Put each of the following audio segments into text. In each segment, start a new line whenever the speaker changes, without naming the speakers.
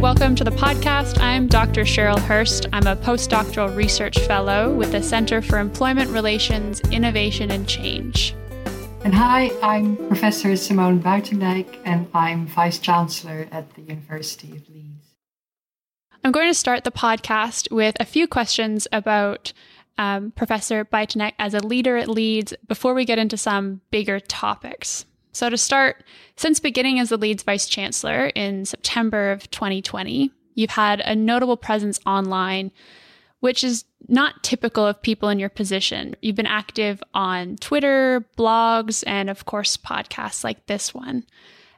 welcome to the podcast. I'm Dr. Cheryl Hurst. I'm a postdoctoral research fellow with the Center for Employment Relations, Innovation and Change.
And hi, I'm Professor Simone Buitendijk, and I'm Vice Chancellor at the University of Leeds.
I'm going to start the podcast with a few questions about um, Professor Buitendijk as a leader at Leeds before we get into some bigger topics. So, to start, since beginning as the Leeds Vice Chancellor in September of 2020, you've had a notable presence online, which is not typical of people in your position. You've been active on Twitter, blogs, and of course, podcasts like this one.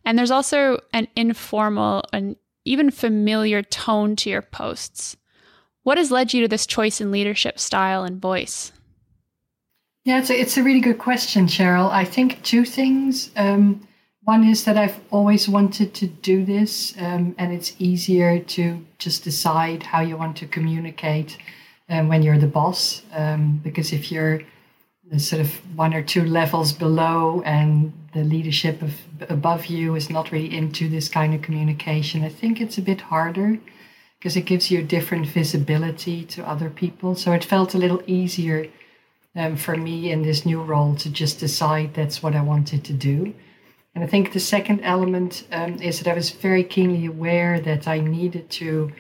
And there's also an informal and even familiar tone to your posts. What has led you to this choice in leadership style and voice?
Yeah, it's a, it's a really good question, Cheryl. I think two things. Um, one is that I've always wanted to do this, um, and it's easier to just decide how you want to communicate um, when you're the boss. Um, because if you're sort of one or two levels below and the leadership of above you is not really into this kind of communication, I think it's a bit harder because it gives you a different visibility to other people. So it felt a little easier um, for me in this new role to just decide that's what I wanted to do. And I think the second element um, is that I was very keenly aware that I needed to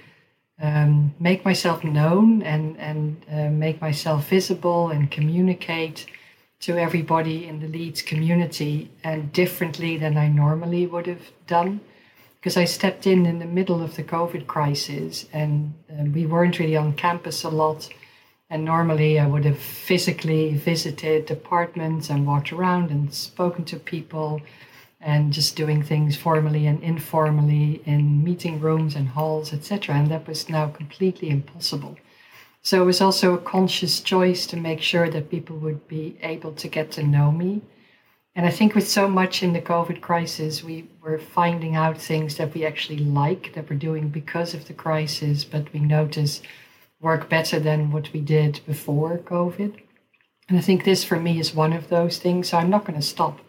um, make myself known and, and uh, make myself visible and communicate to everybody in the Leeds community and differently than I normally would have done. Because I stepped in in the middle of the COVID crisis and uh, we weren't really on campus a lot and normally I would have physically visited apartments and walked around and spoken to people and just doing things formally and informally in meeting rooms and halls, etc. And that was now completely impossible. So it was also a conscious choice to make sure that people would be able to get to know me. And I think with so much in the COVID crisis, we were finding out things that we actually like, that we're doing because of the crisis, but we notice work better than what we did before COVID. And I think this for me is one of those things. So I'm not going to stop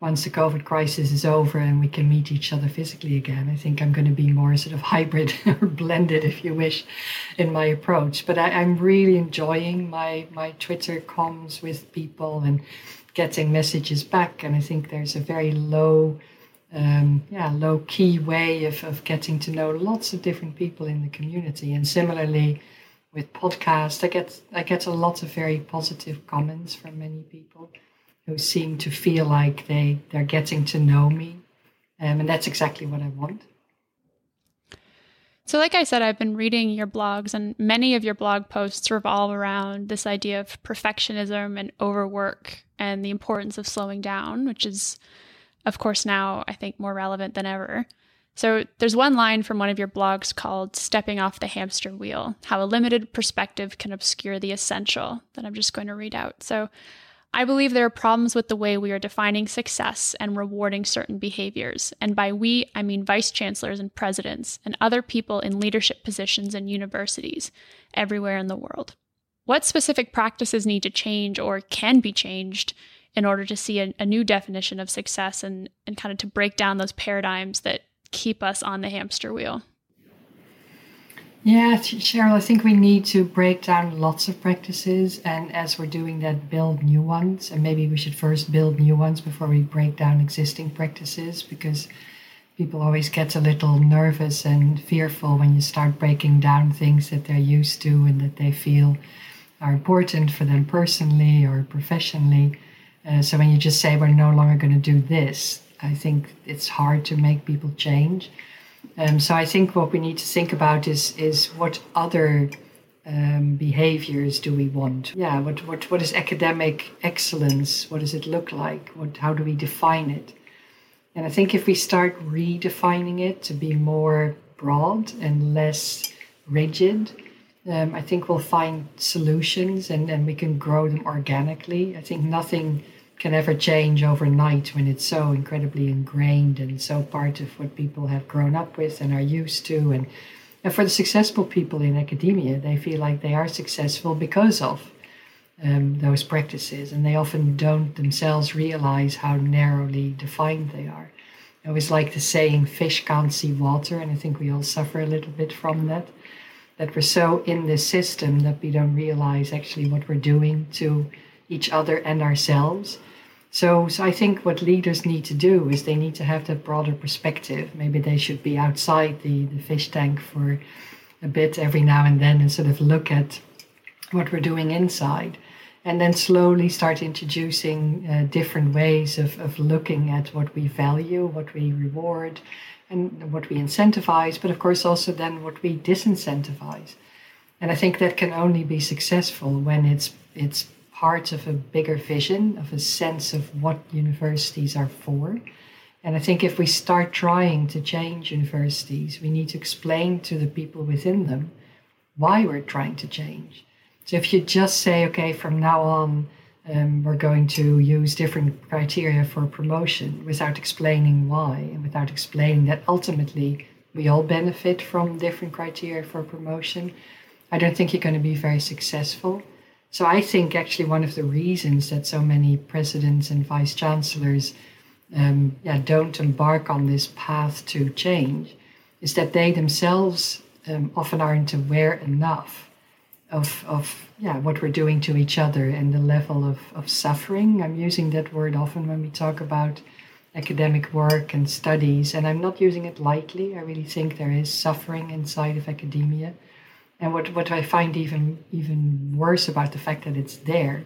once the COVID crisis is over and we can meet each other physically again. I think I'm going to be more sort of hybrid or blended, if you wish, in my approach. But I, am really enjoying my, my Twitter comms with people and getting messages back. And I think there's a very low, um, yeah, low key way of, of getting to know lots of different people in the community. And similarly, with podcasts, I get I get a lot of very positive comments from many people who seem to feel like they they're getting to know me, um, and that's exactly what I want.
So, like I said, I've been reading your blogs, and many of your blog posts revolve around this idea of perfectionism and overwork and the importance of slowing down, which is, of course, now I think more relevant than ever. So there's one line from one of your blogs called Stepping Off the Hamster Wheel How a Limited Perspective Can Obscure the Essential, that I'm just going to read out. So I believe there are problems with the way we are defining success and rewarding certain behaviors. And by we, I mean vice chancellors and presidents and other people in leadership positions in universities everywhere in the world. What specific practices need to change or can be changed in order to see a, a new definition of success and, and kind of to break down those paradigms that keep us on the hamster wheel?
Yeah, Cheryl, I think we need to break down lots of practices, and as we're doing that, build new ones. And maybe we should first build new ones before we break down existing practices because people always get a little nervous and fearful when you start breaking down things that they're used to and that they feel are important for them personally or professionally. Uh, so when you just say we're no longer going to do this, I think it's hard to make people change. Um, so I think what we need to think about is is what other um, behaviors do we want? Yeah, what, what what is academic excellence? What does it look like? What how do we define it? And I think if we start redefining it to be more broad and less rigid, um, I think we'll find solutions and, and we can grow them organically. I think nothing can ever change overnight when it's so incredibly ingrained and so part of what people have grown up with and are used to. And, and for the successful people in academia, they feel like they are successful because of um, those practices, and they often don't themselves realize how narrowly defined they are. I always like the saying, fish can't see water. And I think we all suffer a little bit from that. That we're so in this system that we don't realize actually what we're doing to each other and ourselves. So, so I think what leaders need to do is they need to have that broader perspective. Maybe they should be outside the, the fish tank for a bit every now and then and sort of look at what we're doing inside. And then slowly start introducing uh, different ways of, of looking at what we value, what we reward, and what we incentivize, but of course also then what we disincentivize. And I think that can only be successful when it's it's part of a bigger vision, of a sense of what universities are for. And I think if we start trying to change universities, we need to explain to the people within them why we're trying to change. So if you just say, okay, from now on, um, we're going to use different criteria for promotion without explaining why and without explaining that ultimately we all benefit from different criteria for promotion, I don't think you're going to be very successful. So I think actually one of the reasons that so many presidents and vice chancellors um, yeah, don't embark on this path to change is that they themselves um, often aren't aware enough of, of yeah, what we're doing to each other and the level of, of suffering. I'm using that word often when we talk about academic work and studies, and I'm not using it lightly. I really think there is suffering inside of academia. And what, what I find even even worse about the fact that it's there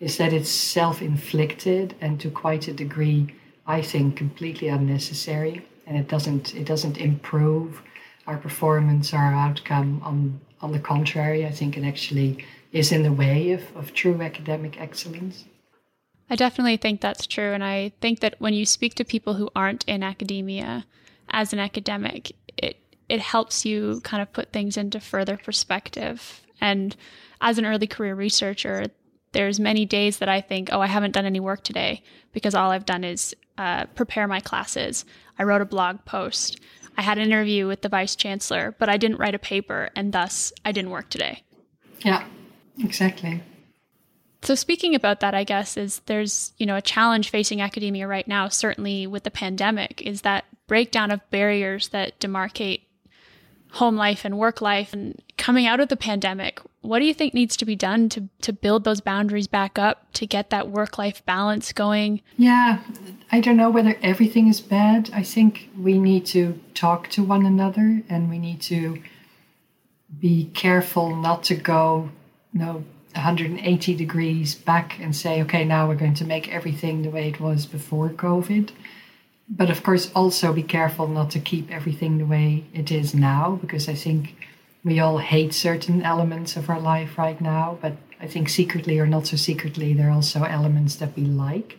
is that it's self-inflicted and to quite a degree I think completely unnecessary, and it doesn't it doesn't improve our performance or our outcome. On on the contrary, I think it actually is in the way of, of true academic excellence.
I definitely think that's true, and I think that when you speak to people who aren't in academia as an academic, it helps you kind of put things into further perspective. And as an early career researcher, there's many days that I think, oh, I haven't done any work today because all I've done is uh, prepare my classes. I wrote a blog post. I had an interview with the vice chancellor, but I didn't write a paper, and thus I didn't work today.
Yeah, exactly.
So speaking about that, I guess is there's you know a challenge facing academia right now, certainly with the pandemic, is that breakdown of barriers that demarcate home life and work life. And coming out of the pandemic, what do you think needs to be done to, to build those boundaries back up to get that work life balance going?
Yeah, I don't know whether everything is bad. I think we need to talk to one another and we need to be careful not to go, you know, 180 degrees back and say, okay, now we're going to make everything the way it was before COVID but of course, also be careful not to keep everything the way it is now, because I think we all hate certain elements of our life right now. But I think secretly or not so secretly, there are also elements that we like.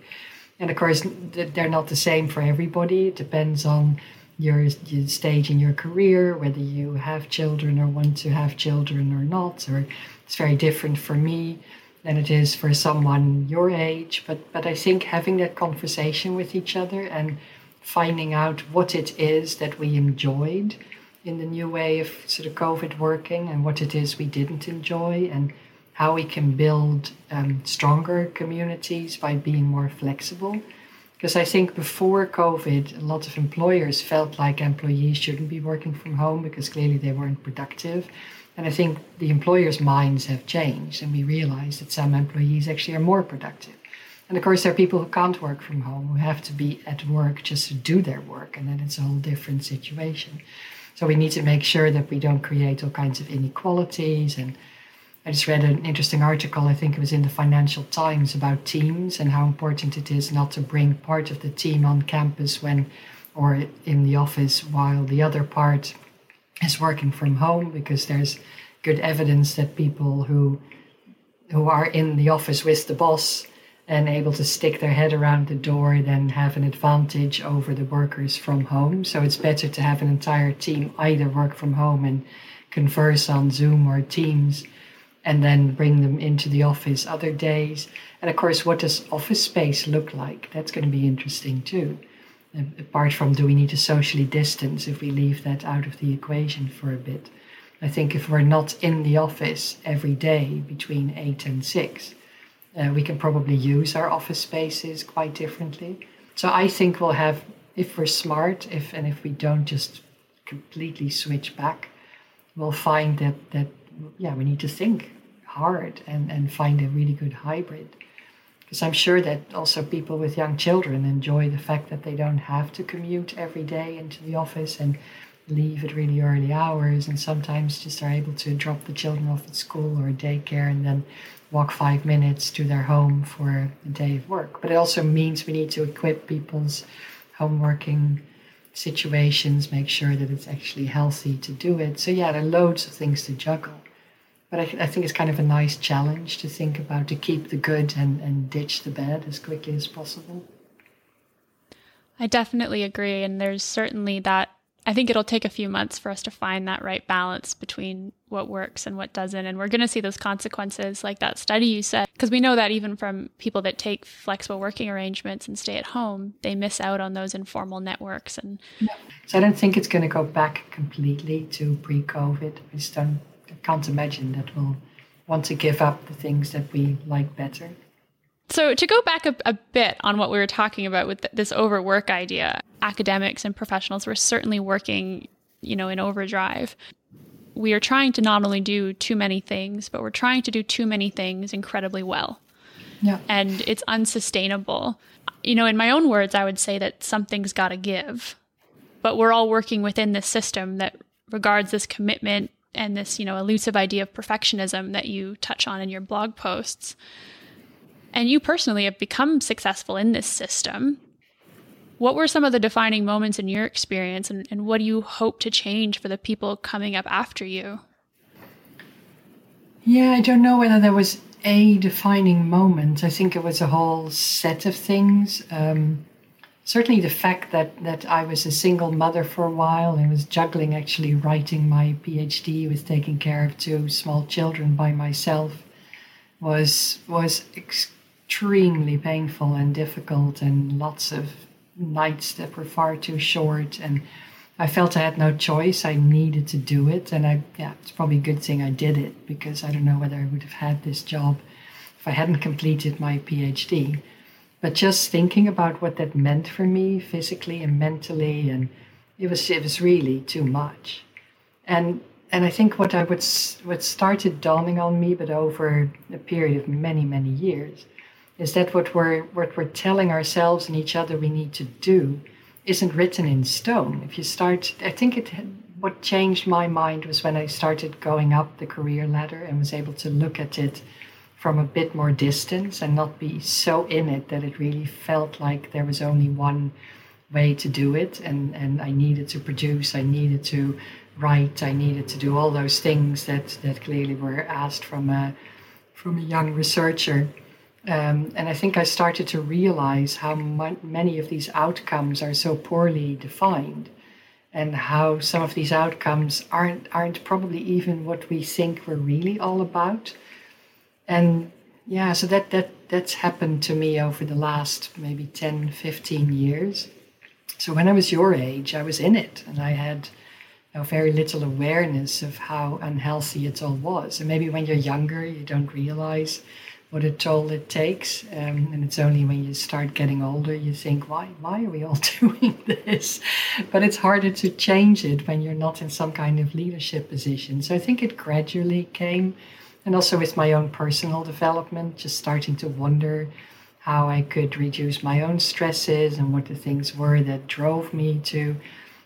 And of course, they're not the same for everybody. It depends on your, your stage in your career, whether you have children or want to have children or not, or it's very different for me than it is for someone your age. But but I think having that conversation with each other and finding out what it is that we enjoyed in the new way of sort of COVID working and what it is we didn't enjoy and how we can build um, stronger communities by being more flexible. Because I think before COVID, a lot of employers felt like employees shouldn't be working from home because clearly they weren't productive. And I think the employers' minds have changed, and we realize that some employees actually are more productive. And of course, there are people who can't work from home, who have to be at work just to do their work, and then it's a whole different situation. So we need to make sure that we don't create all kinds of inequalities. And I just read an interesting article, I think it was in the Financial Times, about teams and how important it is not to bring part of the team on campus when or in the office while the other part is working from home because there's good evidence that people who who are in the office with the boss and able to stick their head around the door then have an advantage over the workers from home. So it's better to have an entire team either work from home and converse on Zoom or Teams and then bring them into the office other days. And of course, what does office space look like? That's going to be interesting too. Apart from do we need to socially distance if we leave that out of the equation for a bit? I think if we're not in the office every day between eight and six, uh, we can probably use our office spaces quite differently. So I think we'll have if we're smart, if and if we don't just completely switch back, we'll find that that yeah, we need to think hard and, and find a really good hybrid. Because I'm sure that also people with young children enjoy the fact that they don't have to commute every day into the office and leave at really early hours and sometimes just are able to drop the children off at school or daycare and then walk five minutes to their home for a day of work. But it also means we need to equip people's home working situations, make sure that it's actually healthy to do it. So, yeah, there are loads of things to juggle. But I, I think it's kind of a nice challenge to think about to keep the good and, and ditch the bad as quickly as possible.
I definitely agree. And there's certainly that I think it'll take a few months for us to find that right balance between what works and what doesn't. And we're going to see those consequences, like that study you said, because we know that even from people that take flexible working arrangements and stay at home, they miss out on those informal networks. And
so I don't think it's going to go back completely to pre-COVID. I just don't, can't imagine that we'll want to give up the things that we like better.
So, to go back a, a, bit on what we were talking about with this overwork idea, academics and professionals were certainly working, you know, in overdrive. We are trying to not only do too many things, but we're trying to do too many things incredibly well.
Yeah.
And it's unsustainable. You know, in my own words, I would say that something's got to give. But we're all working within this system that regards this commitment and this, you know, elusive idea of perfectionism that you touch on in your blog posts. And you personally have become successful in this system. What were some of the defining moments in your experience, and, and what do you hope to change for the people coming up after you?
Yeah, I don't know whether there was a defining moment. I think it was a whole set of things. Um, certainly, the fact that, that I was a single mother for a while and was juggling actually writing my PhD with taking care of two small children by myself was was extremely painful and difficult, and lots of nights that were far too short. And I felt I had no choice. I needed to do it. And I, yeah, it's probably a good thing I did it because I don't know whether I would have had this job if I hadn't completed my PhD. But just thinking about what that meant for me physically and mentally, and it was it was really too much. And and I think what I would what started dawning on me, but over a period of many many years, is that what we're what we're telling ourselves and each other we need to do isn't written in stone. If you start, I think it what changed my mind was when I started going up the career ladder and was able to look at it from a bit more distance and not be so in it that it really felt like there was only one way to do it and and I needed to produce, I needed to write, I needed to do all those things that that clearly were asked from a from a young researcher um, and I think I started to realize how many of these outcomes are so poorly defined, and how some of these outcomes aren't aren't probably even what we think we're really all about. And yeah, so that that that's happened to me over the last maybe 10, 15 years. So when I was your age, I was in it, and I had you know, very little awareness of how unhealthy it all was. And maybe when you're younger, you don't realize what a toll it takes. Um, and it's only when you start getting older you think, why, why are we all doing this? But it's harder to change it when you're not in some kind of leadership position. So I think it gradually came. And also with my own personal development, just starting to wonder how I could reduce my own stresses and what the things were that drove me to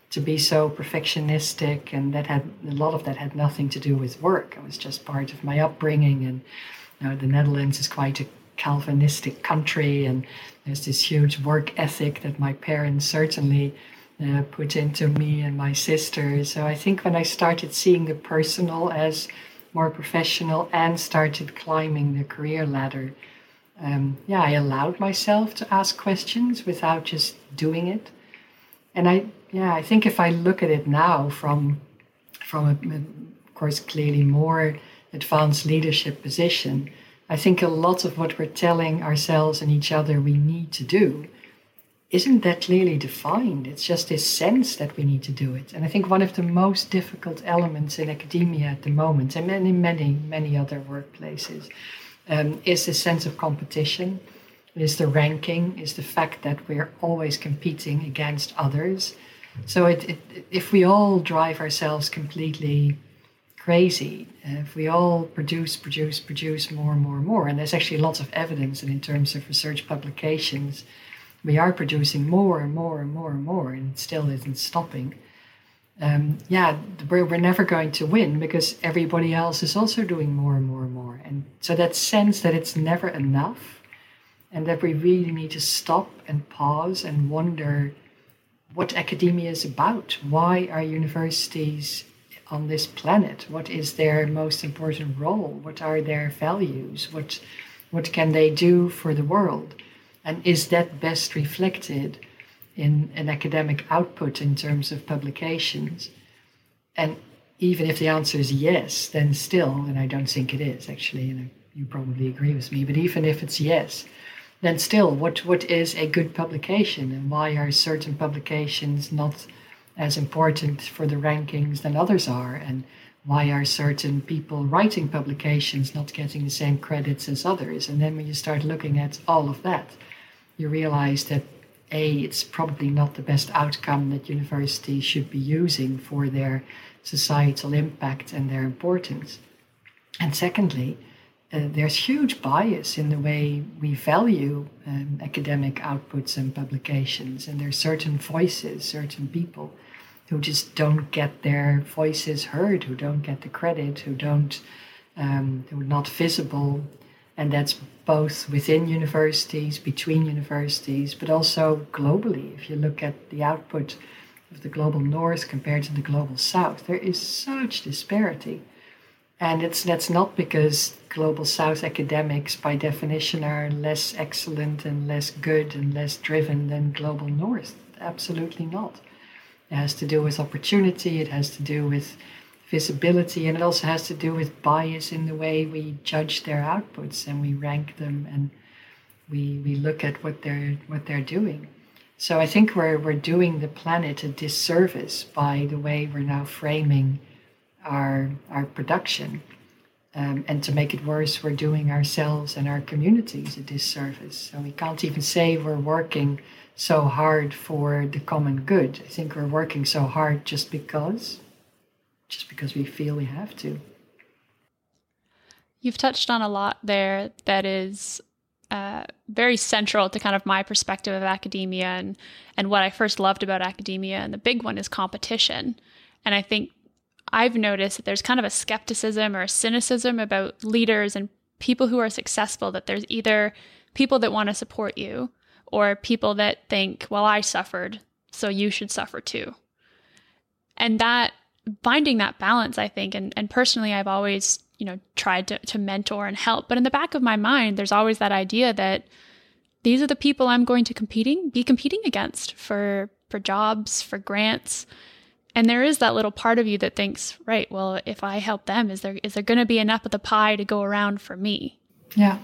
to be so perfectionistic and that had a lot of that had nothing to do with work it was just part of my upbringing and you know, the Netherlands is quite a Calvinistic country, and there's this huge work ethic that my parents certainly uh, put into me and my sister. So I think when I started seeing the personal as more professional and started climbing the career ladder, um, yeah, I allowed myself to ask questions without just doing it. And I, yeah, I think if I look at it now from, from a, of course, clearly more advanced leadership position, I think a lot of what we're telling ourselves and each other we need to do isn't that clearly defined. It's just this sense that we need to do it. And I think one of the most difficult elements in academia at the moment, and in many, many other workplaces, um, is the sense of competition. is the ranking, is the fact that we're always competing against others. So it, it, if we all drive ourselves completely crazy, uh, if we all produce, produce, produce more and more and more, and there's actually lots of evidence that in terms of research publications, we are producing more and more and more and more, and still isn't stopping. Um, yeah, we're, we're never going to win because everybody else is also doing more and more and more. And so that sense that it's never enough and that we really need to stop and pause and wonder what academia is about. Why are universities on this planet? What is their most important role? What are their values? What, what can they do for the world? And is that best reflected in an academic output in terms of publications? And even if the answer is yes, then still, and I don't think it is actually, you, know, you probably agree with me, but even if it's yes, then still, what, what is a good publication and why are certain publications not as important for the rankings than others are? And why are certain people writing publications not getting the same credits as others? And then when you start looking at all of that, you realize that a it's probably not the best outcome that universities should be using for their societal impact and their importance. And secondly uh, there's huge bias in the way we value um, academic outputs and publications and there's certain voices certain people who just don't get their voices heard who don't get the credit who don't um, who are not visible and that's both within universities, between universities, but also globally. If you look at the output of the global north compared to the global south, there is such disparity. And it's that's not because global south academics by definition are less excellent and less good and less driven than global north. Absolutely not. It has to do with opportunity, it has to do with visibility, and it also has to do with bias in the way we judge their outputs and we rank them and we we look at what they're what they're doing. So I think we're we're doing the planet a disservice by the way we're now framing our our production. Um, and to make it worse, we're doing ourselves and our communities a disservice. So we can't even say we're working so hard for the common good. I think we're working so hard just because just because we feel we have to.
You've touched on a lot there that is uh, very central to kind of my perspective of academia and and what I first loved about academia. And the big one is competition. And I think I've noticed that there's kind of a skepticism or a cynicism about leaders and people who are successful. That there's either people that want to support you or people that think, well, I suffered, so you should suffer too. And that finding that balance, I think, and, and personally, I've always, you know, tried to, to mentor and help. But in the back of my mind, there's always that idea that these are the people I'm going to competing, be competing against for, for jobs, for grants. And there is that little part of you that thinks, right, well, if I help them, is there, is there going to be enough of the pie to go around for me?
Yeah.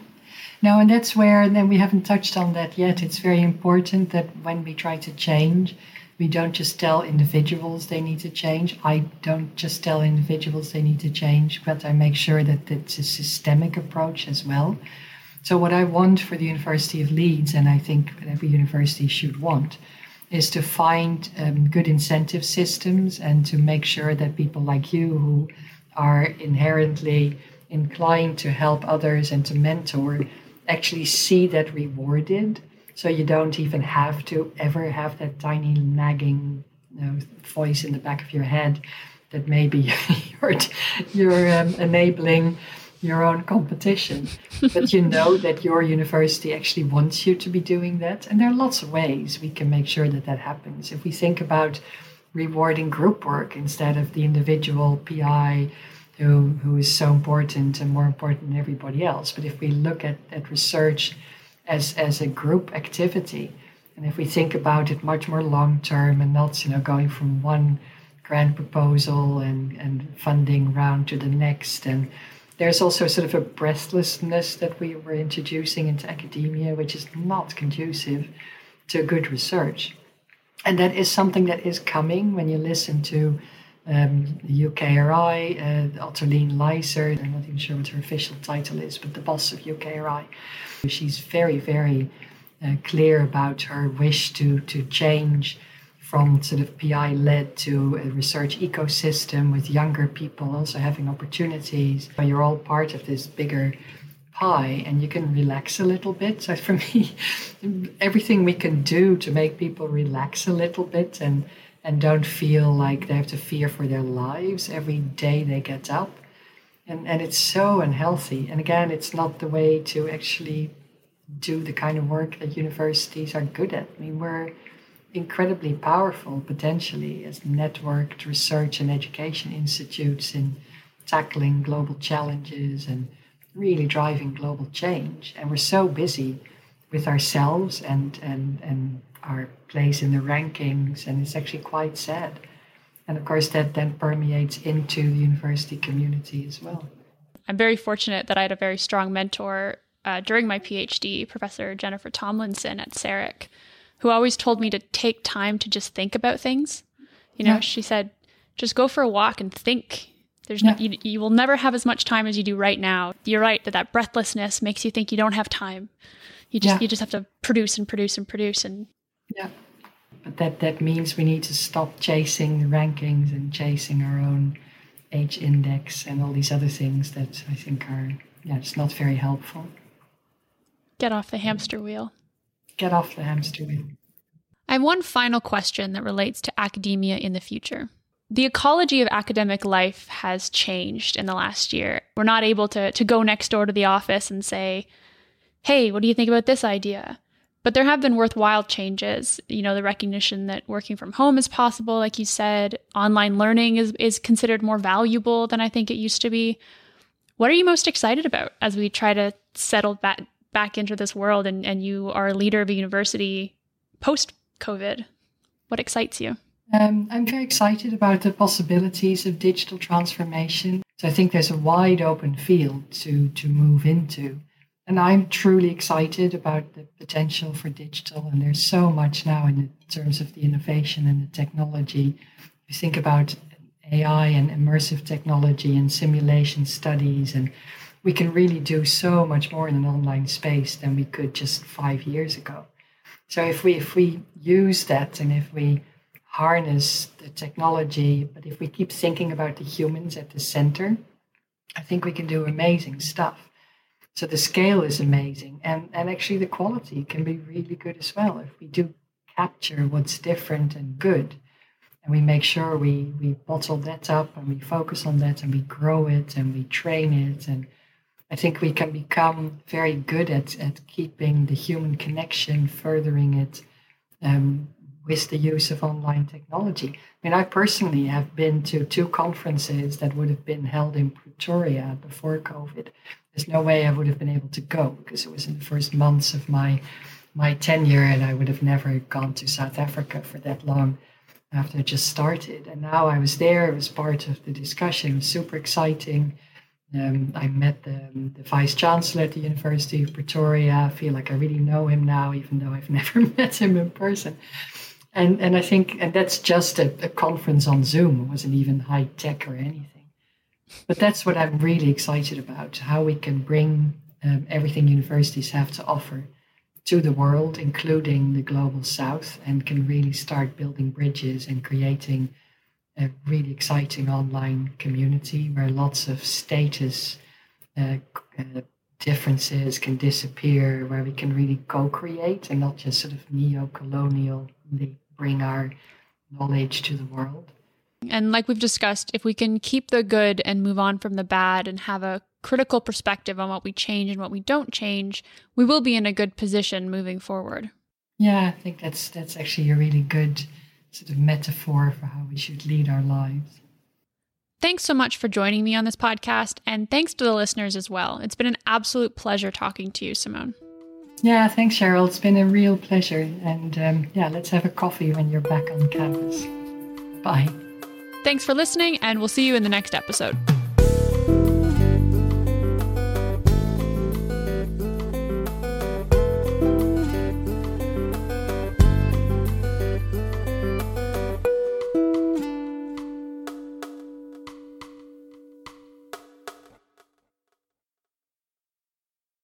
No, and that's where, and then we haven't touched on that yet. It's very important that when we try to change, we don't just tell individuals they need to change. I don't just tell individuals they need to change, but I make sure that it's a systemic approach as well. So, what I want for the University of Leeds, and I think every university should want, is to find um, good incentive systems and to make sure that people like you who are inherently inclined to help others and to mentor actually see that rewarded so you don't even have to ever have that tiny nagging you know, voice in the back of your head that maybe you're, you're um, enabling your own competition. but you know that your university actually wants you to be doing that. And there are lots of ways we can make sure that that happens. If we think about rewarding group work instead of the individual PI who, who is so important and more important than everybody else. But if we look at, at research as as a group activity. And if we think about it much more long term and not, you know, going from one grant proposal and, and funding round to the next. And there's also sort of a breathlessness that we were introducing into academia, which is not conducive to good research. And that is something that is coming when you listen to um, UKRI, uh, Ottoline Leyser, I'm not even sure what her official title is, but the boss of UKRI. She's very, very uh, clear about her wish to, to change from sort of PI led to a research ecosystem with younger people also having opportunities. You're all part of this bigger pie and you can relax a little bit. So for me, everything we can do to make people relax a little bit and and don't feel like they have to fear for their lives every day they get up. And, and it's so unhealthy. And again, it's not the way to actually do the kind of work that universities are good at. I mean, we're incredibly powerful potentially as networked research and education institutes in tackling global challenges and really driving global change. And we're so busy with ourselves and, and, and our place in the rankings, and it's actually quite sad. And of course, that then permeates into the university community as well.
I'm very fortunate that I had a very strong mentor uh, during my PhD, Professor Jennifer Tomlinson at CERIC, who always told me to take time to just think about things. You know, yeah. she said, just go for a walk and think. There's yeah. no, you, you will never have as much time as you do right now. You're right that that breathlessness makes you think you don't have time. You just yeah. you just have to produce and produce and produce and
yeah. But that, that means we need to stop chasing the rankings and chasing our own h-index and all these other things that I think are, yeah, it's not very helpful.
Get off the hamster wheel.
Get off the hamster wheel.
I have one final question that relates to academia in the future. The ecology of academic life has changed in the last year. We're not able to, to go next door to the office and say, hey, what do you think about this idea? But there have been worthwhile changes. You know, the recognition that working from home is possible, like you said, online learning is, is considered more valuable than I think it used to be. What are you most excited about as we try to settle back back into this world and, and you are a leader of a university post COVID? What excites you?
Um, I'm very excited about the possibilities of digital transformation. So I think there's a wide open field to to move into. And I'm truly excited about the potential for digital. And there's so much now in terms of the innovation and the technology. You think about AI and immersive technology and simulation studies, and we can really do so much more in an online space than we could just five years ago. So if we if we use that and if we harness the technology, but if we keep thinking about the humans at the center, I think we can do amazing stuff. So the scale is amazing, and and actually the quality can be really good as well if we do capture what's different and good, and we make sure we we bottle that up and we focus on that and we grow it and we train it and I think we can become very good at, at keeping the human connection, furthering it um, with the use of online technology. I mean, I personally have been to two conferences that would have been held in Pretoria before COVID, there's no way I would have been able to go because it was in the first months of my my tenure, and I would have never gone to South Africa for that long after I just started. And now I was there; it was part of the discussion. It was super exciting. Um, I met the, the vice chancellor at the University of Pretoria. I feel like I really know him now, even though I've never met him in person. And and I think and that's just a, a conference on Zoom. It wasn't even high tech or anything. But that's what I'm really excited about how we can bring um, everything universities have to offer to the world, including the global south, and can really start building bridges and creating a really exciting online community where lots of status uh, uh, differences can disappear, where we can really co create and not just sort of neo colonially bring our knowledge to the world.
And like we've discussed, if we can keep the good and move on from the bad and have a critical perspective on what we change and what we don't change, we will be in a good position moving forward.
Yeah, I think that's that's actually a really good sort of metaphor for how we should lead our lives.
Thanks so much for joining me on this podcast, and thanks to the listeners as well. It's been an absolute pleasure talking to you, Simone.
Yeah, thanks, Cheryl. It's been a real pleasure. And um, yeah, let's have a coffee when you're back on campus. Bye.
Thanks for listening, and we'll see you in the next episode.